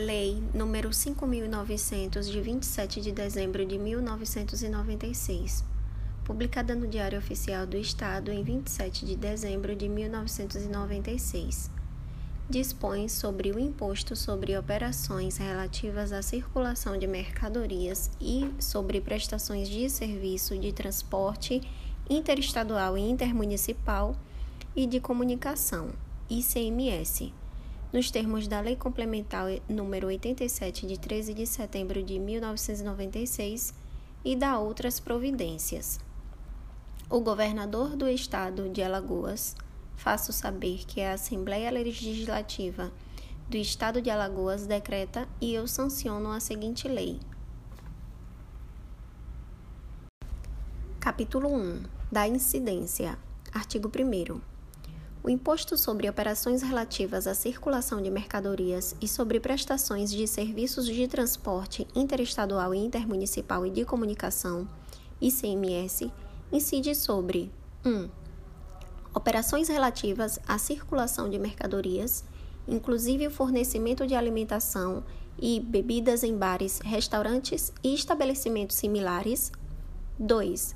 Lei nº 5.900, de 27 de dezembro de 1996, publicada no Diário Oficial do Estado em 27 de dezembro de 1996, dispõe sobre o imposto sobre operações relativas à circulação de mercadorias e sobre prestações de serviço de transporte interestadual e intermunicipal e de comunicação, ICMS nos termos da Lei Complementar número 87 de 13 de setembro de 1996 e da outras providências. O governador do estado de Alagoas, faço saber que a Assembleia Legislativa do estado de Alagoas decreta e eu sanciono a seguinte lei. Capítulo 1 da incidência. Artigo 1 o imposto sobre operações relativas à circulação de mercadorias e sobre prestações de serviços de transporte interestadual e intermunicipal e de comunicação, ICMS, incide sobre 1. operações relativas à circulação de mercadorias, inclusive o fornecimento de alimentação e bebidas em bares, restaurantes e estabelecimentos similares. 2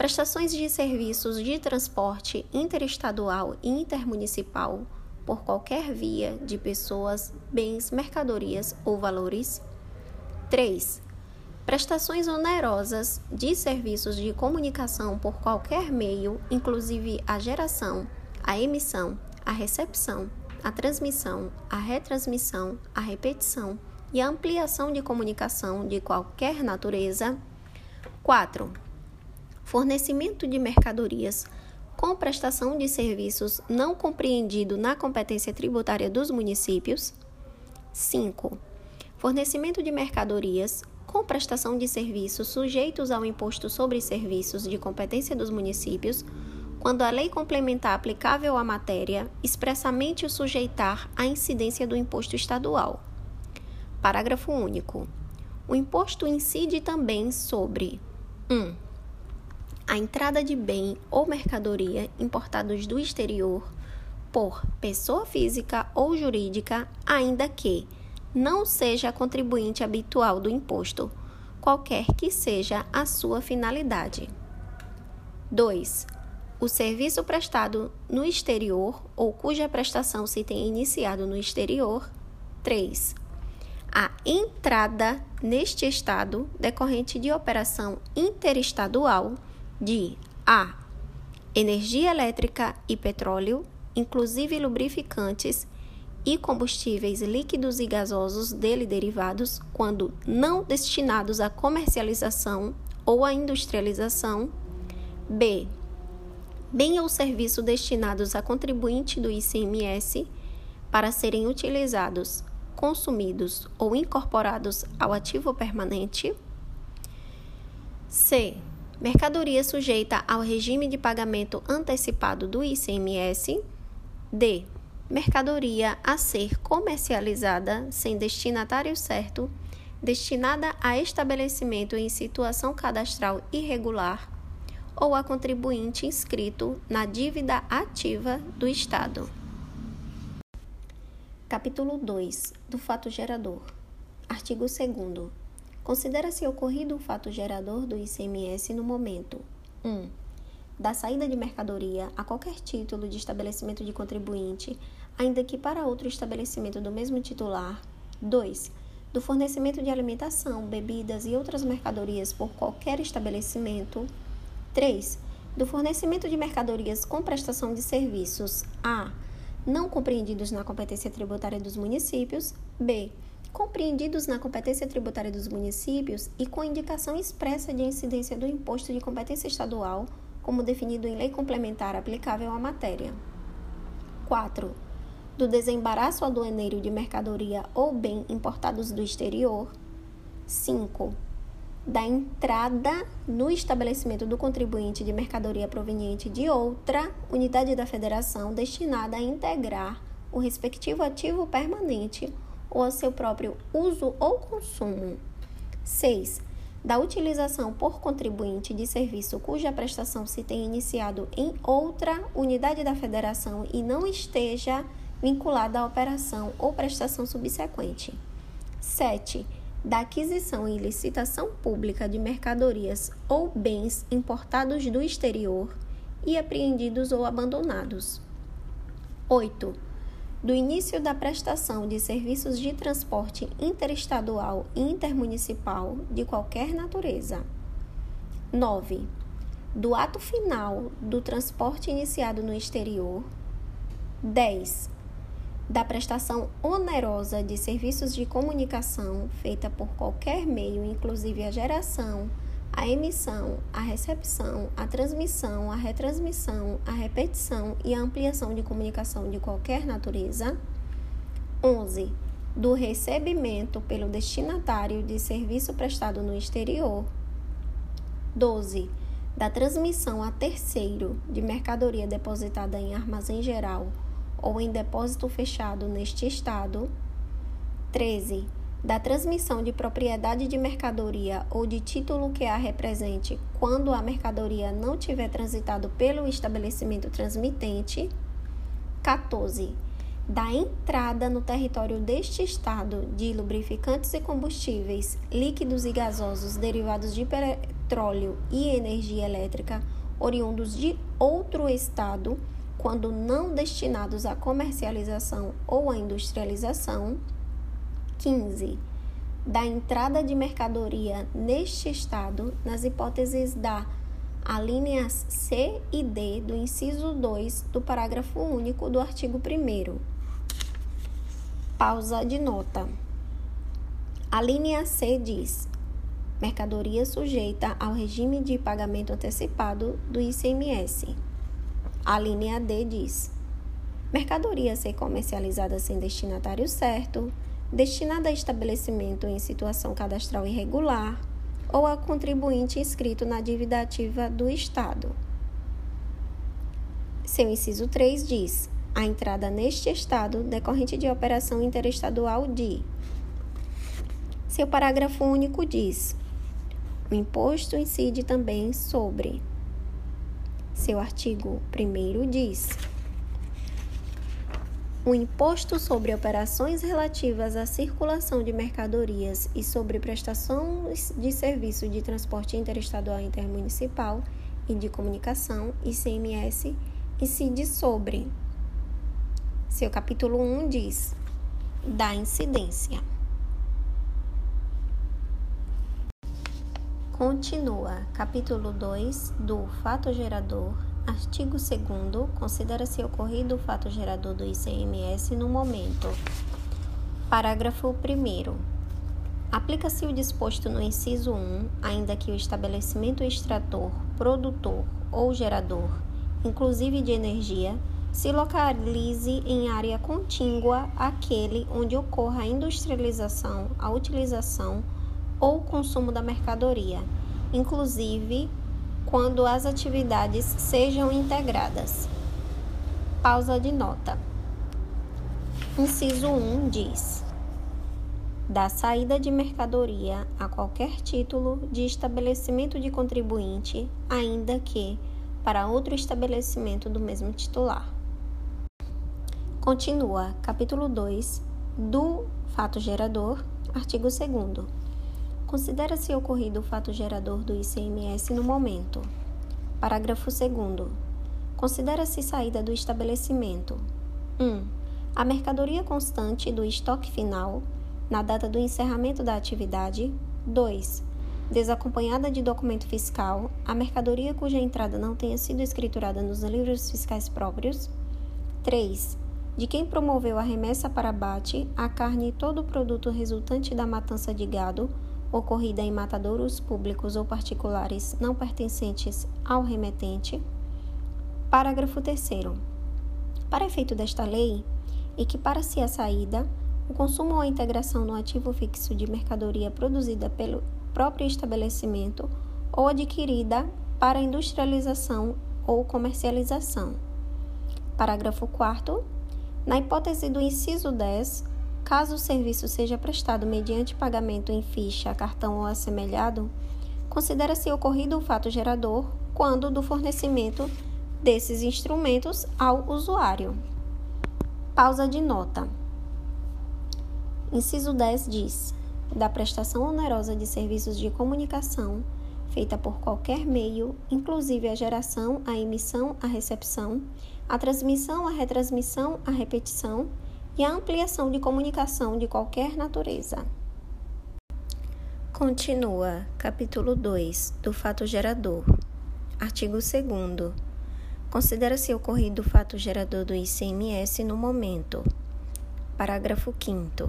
prestações de serviços de transporte interestadual e intermunicipal por qualquer via de pessoas, bens, mercadorias ou valores. 3. Prestações onerosas de serviços de comunicação por qualquer meio, inclusive a geração, a emissão, a recepção, a transmissão, a retransmissão, a repetição e a ampliação de comunicação de qualquer natureza. 4 fornecimento de mercadorias com prestação de serviços não compreendido na competência tributária dos municípios. 5. Fornecimento de mercadorias com prestação de serviços sujeitos ao imposto sobre serviços de competência dos municípios, quando a lei complementar aplicável à matéria expressamente o sujeitar à incidência do imposto estadual. Parágrafo único. O imposto incide também sobre 1. Um, a entrada de bem ou mercadoria importados do exterior por pessoa física ou jurídica, ainda que não seja contribuinte habitual do imposto, qualquer que seja a sua finalidade. 2. O serviço prestado no exterior ou cuja prestação se tenha iniciado no exterior. 3. A entrada neste estado decorrente de operação interestadual de A. Energia elétrica e petróleo, inclusive lubrificantes e combustíveis líquidos e gasosos dele derivados, quando não destinados à comercialização ou à industrialização. B. Bem ou serviço destinados a contribuinte do ICMS para serem utilizados, consumidos ou incorporados ao ativo permanente. C Mercadoria sujeita ao regime de pagamento antecipado do ICMS. D. Mercadoria a ser comercializada sem destinatário certo, destinada a estabelecimento em situação cadastral irregular ou a contribuinte inscrito na dívida ativa do Estado. Capítulo 2 do fato gerador. Artigo 2 Considera-se ocorrido o fato gerador do ICMS no momento 1. Um, da saída de mercadoria a qualquer título de estabelecimento de contribuinte, ainda que para outro estabelecimento do mesmo titular. 2. Do fornecimento de alimentação, bebidas e outras mercadorias por qualquer estabelecimento. 3. Do fornecimento de mercadorias com prestação de serviços A. Não compreendidos na competência tributária dos municípios. B compreendidos na competência tributária dos municípios e com indicação expressa de incidência do imposto de competência estadual, como definido em lei complementar aplicável à matéria. 4. Do desembaraço aduaneiro de mercadoria ou bem importados do exterior. 5. Da entrada no estabelecimento do contribuinte de mercadoria proveniente de outra unidade da federação destinada a integrar o respectivo ativo permanente ou a seu próprio uso ou consumo. 6. Da utilização por contribuinte de serviço cuja prestação se tenha iniciado em outra unidade da federação e não esteja vinculada à operação ou prestação subsequente. 7. Da aquisição e licitação pública de mercadorias ou bens importados do exterior e apreendidos ou abandonados. 8. Do início da prestação de serviços de transporte interestadual e intermunicipal de qualquer natureza. 9. Do ato final do transporte iniciado no exterior. 10 da prestação onerosa de serviços de comunicação feita por qualquer meio, inclusive a geração, a emissão, a recepção, a transmissão, a retransmissão, a repetição e a ampliação de comunicação de qualquer natureza. 11. Do recebimento pelo destinatário de serviço prestado no exterior. 12. Da transmissão a terceiro de mercadoria depositada em armazém geral ou em depósito fechado neste estado. 13. Da transmissão de propriedade de mercadoria ou de título que a represente quando a mercadoria não tiver transitado pelo estabelecimento transmitente. 14. Da entrada no território deste estado de lubrificantes e combustíveis líquidos e gasosos derivados de petróleo e energia elétrica oriundos de outro estado quando não destinados à comercialização ou à industrialização. 15. Da entrada de mercadoria neste estado, nas hipóteses da alíneas C e D do inciso 2 do parágrafo único do artigo 1. Pausa de nota. A linha C diz: mercadoria sujeita ao regime de pagamento antecipado do ICMS. A linha D diz: mercadoria ser comercializada sem destinatário certo, destinada a estabelecimento em situação cadastral irregular ou a contribuinte inscrito na dívida ativa do Estado. Seu inciso 3 diz: a entrada neste Estado decorrente de operação interestadual de. Seu parágrafo único diz: o imposto incide também sobre seu artigo 1 diz: o imposto sobre operações relativas à circulação de mercadorias e sobre prestações de serviço de transporte interestadual e intermunicipal e de comunicação, ICMS, incide sobre. Seu capítulo 1 diz: da incidência. Continua. Capítulo 2 do Fato Gerador. Artigo 2. Considera-se ocorrido o fato gerador do ICMS no momento. Parágrafo 1. Aplica-se o disposto no inciso 1, ainda que o estabelecimento extrator, produtor ou gerador, inclusive de energia, se localize em área contígua àquele onde ocorra a industrialização, a utilização ou consumo da mercadoria, inclusive quando as atividades sejam integradas. Pausa de nota. Inciso 1 diz: da saída de mercadoria a qualquer título de estabelecimento de contribuinte, ainda que para outro estabelecimento do mesmo titular. Continua, capítulo 2 do fato gerador, artigo 2 Considera-se ocorrido o fato gerador do ICMS no momento. Parágrafo 2. Considera-se saída do estabelecimento 1. Um, a mercadoria constante do estoque final na data do encerramento da atividade. 2. Desacompanhada de documento fiscal, a mercadoria cuja entrada não tenha sido escriturada nos livros fiscais próprios. 3. De quem promoveu a remessa para abate, a carne e todo o produto resultante da matança de gado ocorrida em matadouros públicos ou particulares não pertencentes ao remetente. Parágrafo 3. Para efeito desta lei, equipara-se a saída, o consumo ou a integração no ativo fixo de mercadoria produzida pelo próprio estabelecimento ou adquirida para industrialização ou comercialização. Parágrafo 4. Na hipótese do inciso 10, Caso o serviço seja prestado mediante pagamento em ficha, cartão ou assemelhado, considera-se ocorrido o fato gerador quando do fornecimento desses instrumentos ao usuário. Pausa de nota. Inciso 10 diz: da prestação onerosa de serviços de comunicação feita por qualquer meio, inclusive a geração, a emissão, a recepção, a transmissão, a retransmissão, a repetição e a ampliação de comunicação de qualquer natureza. Continua, capítulo 2 do fato gerador. Artigo 2. Considera-se ocorrido o fato gerador do ICMS no momento. Parágrafo 5.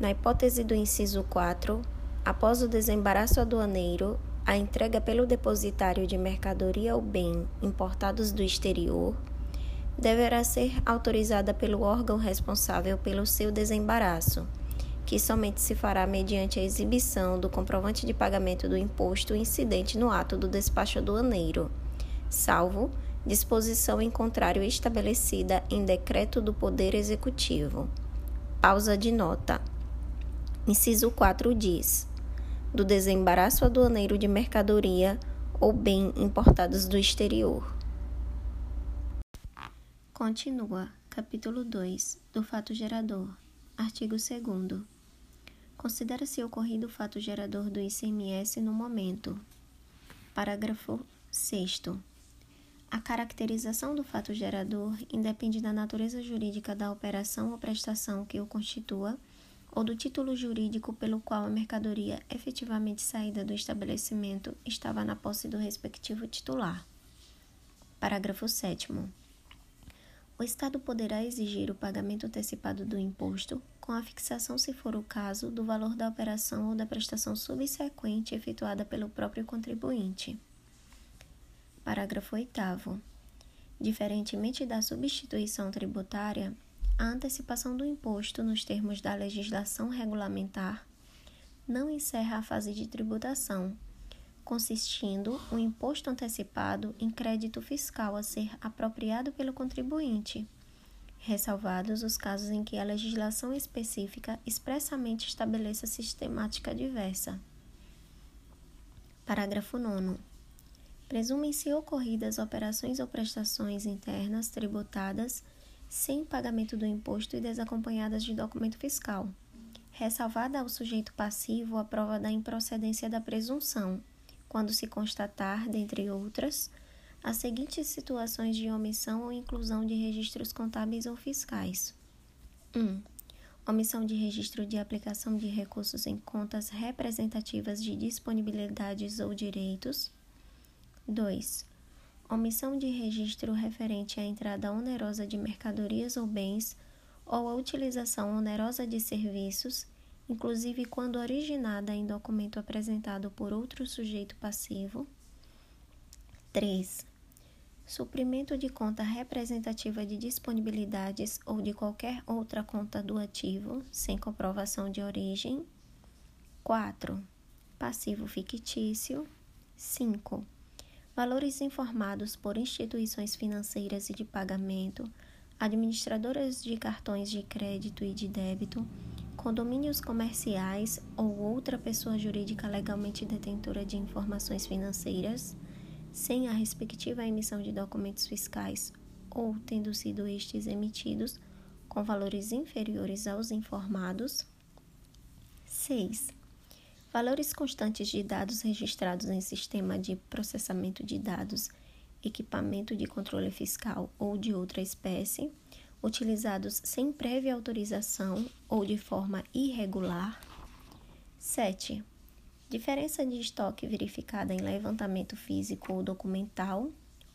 Na hipótese do inciso 4, após o desembaraço aduaneiro, a entrega pelo depositário de mercadoria ou bem importados do exterior deverá ser autorizada pelo órgão responsável pelo seu desembaraço que somente se fará mediante a exibição do comprovante de pagamento do imposto incidente no ato do despacho aduaneiro, salvo disposição em contrário estabelecida em decreto do Poder Executivo. Pausa de nota. Inciso 4 diz: do desembaraço aduaneiro de mercadoria ou bem importados do exterior. Continua. Capítulo 2 do fato gerador. Artigo 2 Considera-se ocorrido o fato gerador do ICMS no momento. Parágrafo 6. A caracterização do fato gerador independe da natureza jurídica da operação ou prestação que o constitua ou do título jurídico pelo qual a mercadoria efetivamente saída do estabelecimento estava na posse do respectivo titular. Parágrafo 7. O Estado poderá exigir o pagamento antecipado do imposto, com a fixação, se for o caso, do valor da operação ou da prestação subsequente efetuada pelo próprio contribuinte. Parágrafo 8. Diferentemente da substituição tributária, a antecipação do imposto, nos termos da legislação regulamentar, não encerra a fase de tributação, consistindo o imposto antecipado em crédito fiscal a ser apropriado pelo contribuinte, ressalvados os casos em que a legislação específica expressamente estabeleça sistemática diversa. Parágrafo 9. Presumem-se ocorridas operações ou prestações internas tributadas sem pagamento do imposto e desacompanhadas de documento fiscal, ressalvada ao sujeito passivo a prova da improcedência da presunção quando se constatar, dentre outras, as seguintes situações de omissão ou inclusão de registros contábeis ou fiscais: 1. Um, omissão de registro de aplicação de recursos em contas representativas de disponibilidades ou direitos. 2. Omissão de registro referente à entrada onerosa de mercadorias ou bens ou a utilização onerosa de serviços inclusive quando originada em documento apresentado por outro sujeito passivo. 3. Suprimento de conta representativa de disponibilidades ou de qualquer outra conta do ativo, sem comprovação de origem. 4. Passivo fictício. 5. Valores informados por instituições financeiras e de pagamento, administradoras de cartões de crédito e de débito condomínios comerciais ou outra pessoa jurídica legalmente detentora de informações financeiras, sem a respectiva emissão de documentos fiscais ou tendo sido estes emitidos com valores inferiores aos informados. 6. Valores constantes de dados registrados em sistema de processamento de dados, equipamento de controle fiscal ou de outra espécie utilizados sem prévia autorização ou de forma irregular. 7. Diferença de estoque verificada em levantamento físico ou documental.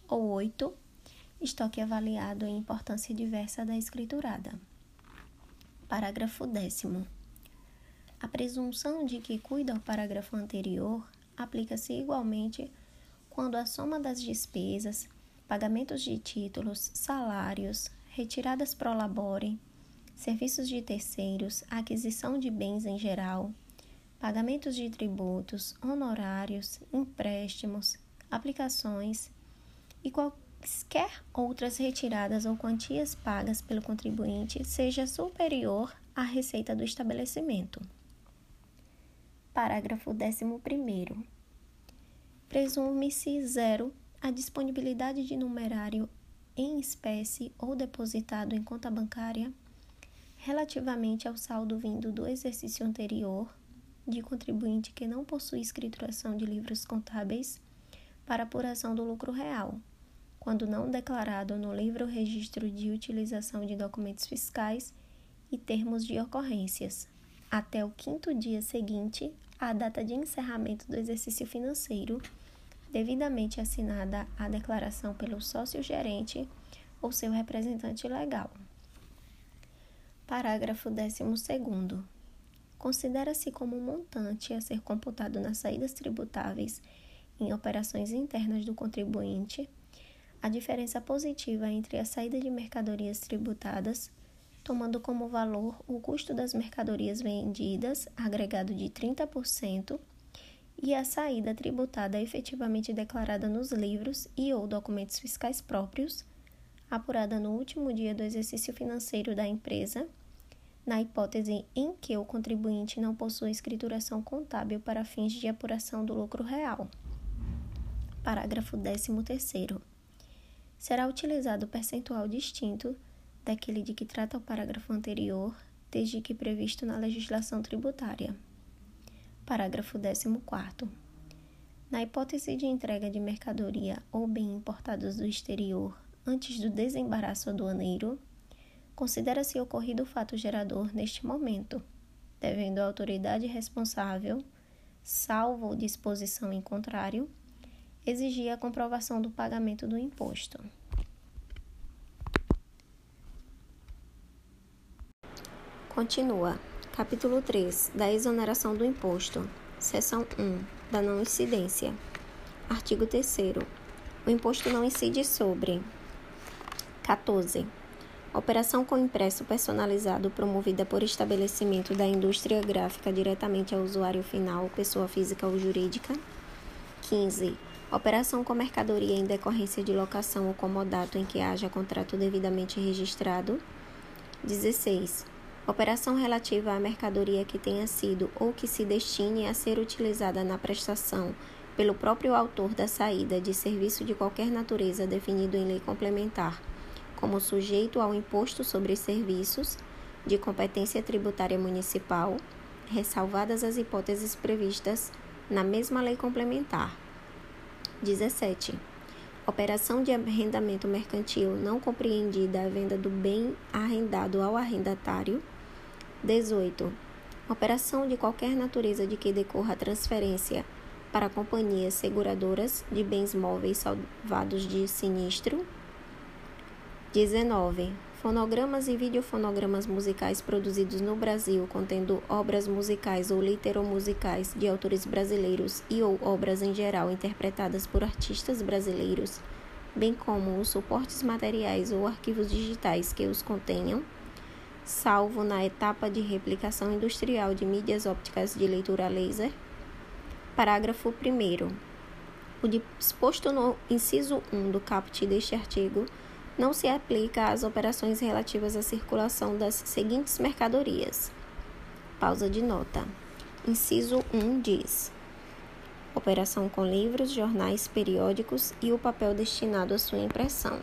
Ou 8. Estoque avaliado em importância diversa da escriturada. Parágrafo 10. A presunção de que cuida o parágrafo anterior aplica-se igualmente quando a soma das despesas, pagamentos de títulos, salários, retiradas pro labore, serviços de terceiros, aquisição de bens em geral, pagamentos de tributos, honorários, empréstimos, aplicações e quaisquer outras retiradas ou quantias pagas pelo contribuinte seja superior à receita do estabelecimento. Parágrafo 11. Presume-se zero a disponibilidade de numerário em espécie ou depositado em conta bancária, relativamente ao saldo vindo do exercício anterior de contribuinte que não possui escrituração de livros contábeis para apuração do lucro real, quando não declarado no livro registro de utilização de documentos fiscais e termos de ocorrências, até o quinto dia seguinte à data de encerramento do exercício financeiro, devidamente assinada a declaração pelo sócio-gerente ou seu representante legal. Parágrafo 12. Considera-se como montante a ser computado nas saídas tributáveis em operações internas do contribuinte a diferença positiva entre a saída de mercadorias tributadas, tomando como valor o custo das mercadorias vendidas, agregado de 30%, e a saída tributada efetivamente declarada nos livros e ou documentos fiscais próprios, apurada no último dia do exercício financeiro da empresa, na hipótese em que o contribuinte não possui escrituração contábil para fins de apuração do lucro real. Parágrafo 13. Será utilizado o percentual distinto daquele de que trata o parágrafo anterior, desde que previsto na legislação tributária. Parágrafo 14. Na hipótese de entrega de mercadoria ou bem importados do exterior antes do desembaraço aduaneiro, considera-se ocorrido o fato gerador neste momento, devendo a autoridade responsável, salvo disposição em contrário, exigir a comprovação do pagamento do imposto. Continua. Capítulo 3 da exoneração do imposto. Seção 1 da não incidência. Artigo 3 O imposto não incide sobre 14. Operação com impresso personalizado promovida por estabelecimento da indústria gráfica diretamente ao usuário final, pessoa física ou jurídica. 15. Operação com mercadoria em decorrência de locação ou comodato em que haja contrato devidamente registrado. 16. Operação relativa à mercadoria que tenha sido ou que se destine a ser utilizada na prestação pelo próprio autor da saída de serviço de qualquer natureza definido em lei complementar como sujeito ao imposto sobre serviços de competência tributária municipal, ressalvadas as hipóteses previstas na mesma lei complementar. 17. Operação de arrendamento mercantil não compreendida a venda do bem arrendado ao arrendatário. 18. Operação de qualquer natureza de que decorra transferência para companhias seguradoras de bens móveis salvados de sinistro. 19. Fonogramas e videofonogramas musicais produzidos no Brasil contendo obras musicais ou literomusicais de autores brasileiros e ou obras em geral interpretadas por artistas brasileiros, bem como os suportes materiais ou arquivos digitais que os contenham, salvo na etapa de replicação industrial de mídias ópticas de leitura laser. Parágrafo 1. O disposto no inciso 1 do caput deste artigo não se aplica às operações relativas à circulação das seguintes mercadorias. Pausa de nota. Inciso 1 diz: Operação com livros, jornais, periódicos e o papel destinado à sua impressão.